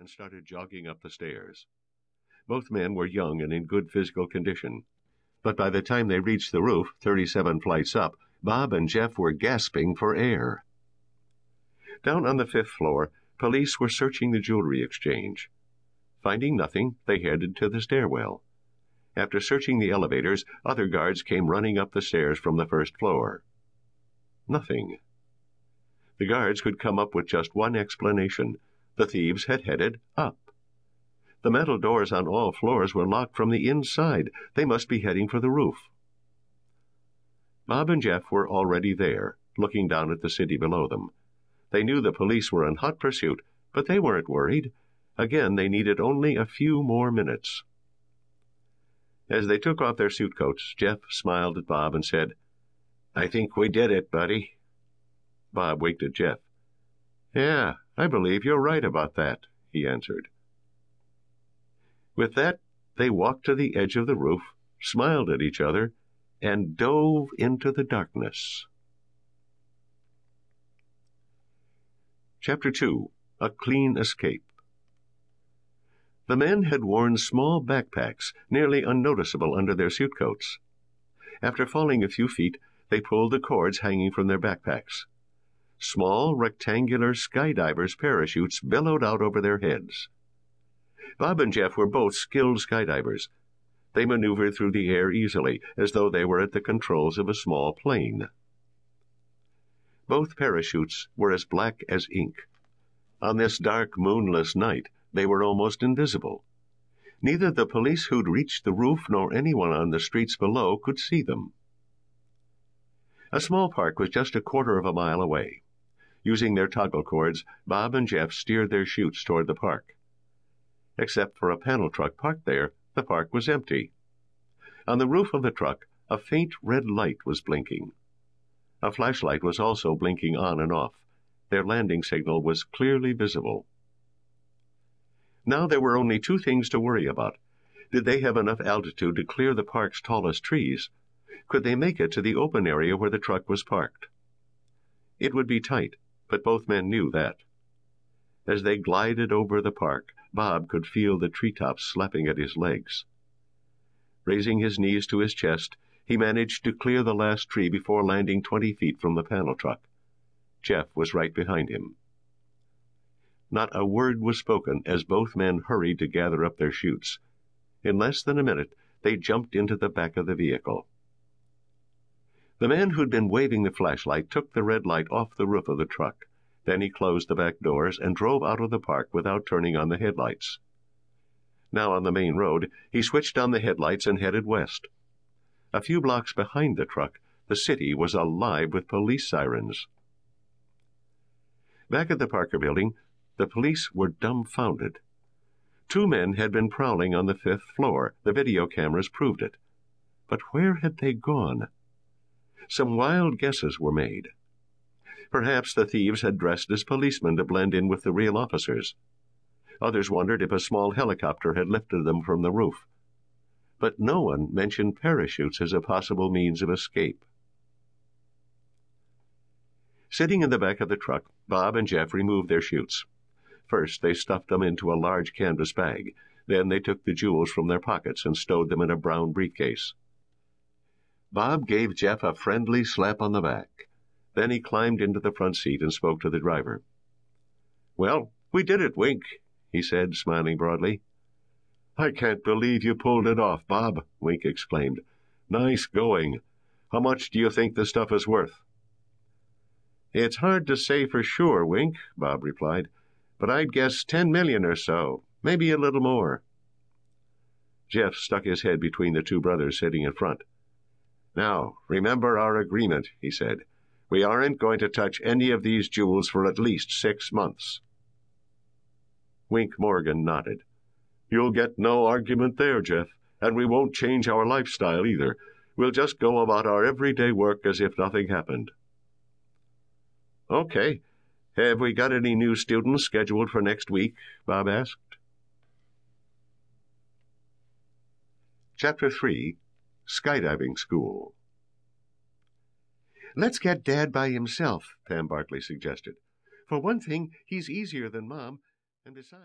and started jogging up the stairs. Both men were young and in good physical condition. But by the time they reached the roof, 37 flights up, Bob and Jeff were gasping for air. Down on the fifth floor, police were searching the jewelry exchange. Finding nothing, they headed to the stairwell. After searching the elevators, other guards came running up the stairs from the first floor. Nothing. The guards could come up with just one explanation. The thieves had headed up. The metal doors on all floors were locked from the inside. They must be heading for the roof. Bob and Jeff were already there, looking down at the city below them. They knew the police were in hot pursuit, but they weren't worried. Again, they needed only a few more minutes. As they took off their suit coats, Jeff smiled at Bob and said, I think we did it, buddy. Bob winked at Jeff. Yeah, I believe you're right about that, he answered. With that, they walked to the edge of the roof, smiled at each other, and dove into the darkness. Chapter 2 A Clean Escape The men had worn small backpacks, nearly unnoticeable under their suit coats. After falling a few feet, they pulled the cords hanging from their backpacks. Small, rectangular skydivers' parachutes billowed out over their heads. Bob and Jeff were both skilled skydivers. They maneuvered through the air easily, as though they were at the controls of a small plane. Both parachutes were as black as ink. On this dark, moonless night, they were almost invisible. Neither the police who'd reached the roof nor anyone on the streets below could see them. A small park was just a quarter of a mile away. Using their toggle cords, Bob and Jeff steered their chutes toward the park. Except for a panel truck parked there, the park was empty. On the roof of the truck, a faint red light was blinking. A flashlight was also blinking on and off. Their landing signal was clearly visible. Now there were only two things to worry about. Did they have enough altitude to clear the park's tallest trees? Could they make it to the open area where the truck was parked? It would be tight, but both men knew that. As they glided over the park, Bob could feel the treetops slapping at his legs. Raising his knees to his chest, he managed to clear the last tree before landing twenty feet from the panel truck. Jeff was right behind him. Not a word was spoken as both men hurried to gather up their chutes. In less than a minute, they jumped into the back of the vehicle. The man who'd been waving the flashlight took the red light off the roof of the truck. Then he closed the back doors and drove out of the park without turning on the headlights. Now on the main road, he switched on the headlights and headed west. A few blocks behind the truck, the city was alive with police sirens. Back at the Parker building, the police were dumbfounded. Two men had been prowling on the fifth floor. The video cameras proved it. But where had they gone? Some wild guesses were made. Perhaps the thieves had dressed as policemen to blend in with the real officers. Others wondered if a small helicopter had lifted them from the roof. But no one mentioned parachutes as a possible means of escape. Sitting in the back of the truck, Bob and Jeff removed their chutes. First, they stuffed them into a large canvas bag. Then they took the jewels from their pockets and stowed them in a brown briefcase. Bob gave Jeff a friendly slap on the back. Then he climbed into the front seat and spoke to the driver. Well, we did it, Wink, he said, smiling broadly. I can't believe you pulled it off, Bob, Wink exclaimed. Nice going. How much do you think the stuff is worth? It's hard to say for sure, Wink, Bob replied, but I'd guess ten million or so, maybe a little more. Jeff stuck his head between the two brothers sitting in front. Now, remember our agreement, he said. We aren't going to touch any of these jewels for at least six months. Wink Morgan nodded. You'll get no argument there, Jeff, and we won't change our lifestyle either. We'll just go about our everyday work as if nothing happened. Okay. Have we got any new students scheduled for next week? Bob asked. Chapter 3 Skydiving School Let's get Dad by himself, Pam Barclay suggested. For one thing, he's easier than Mom, and besides.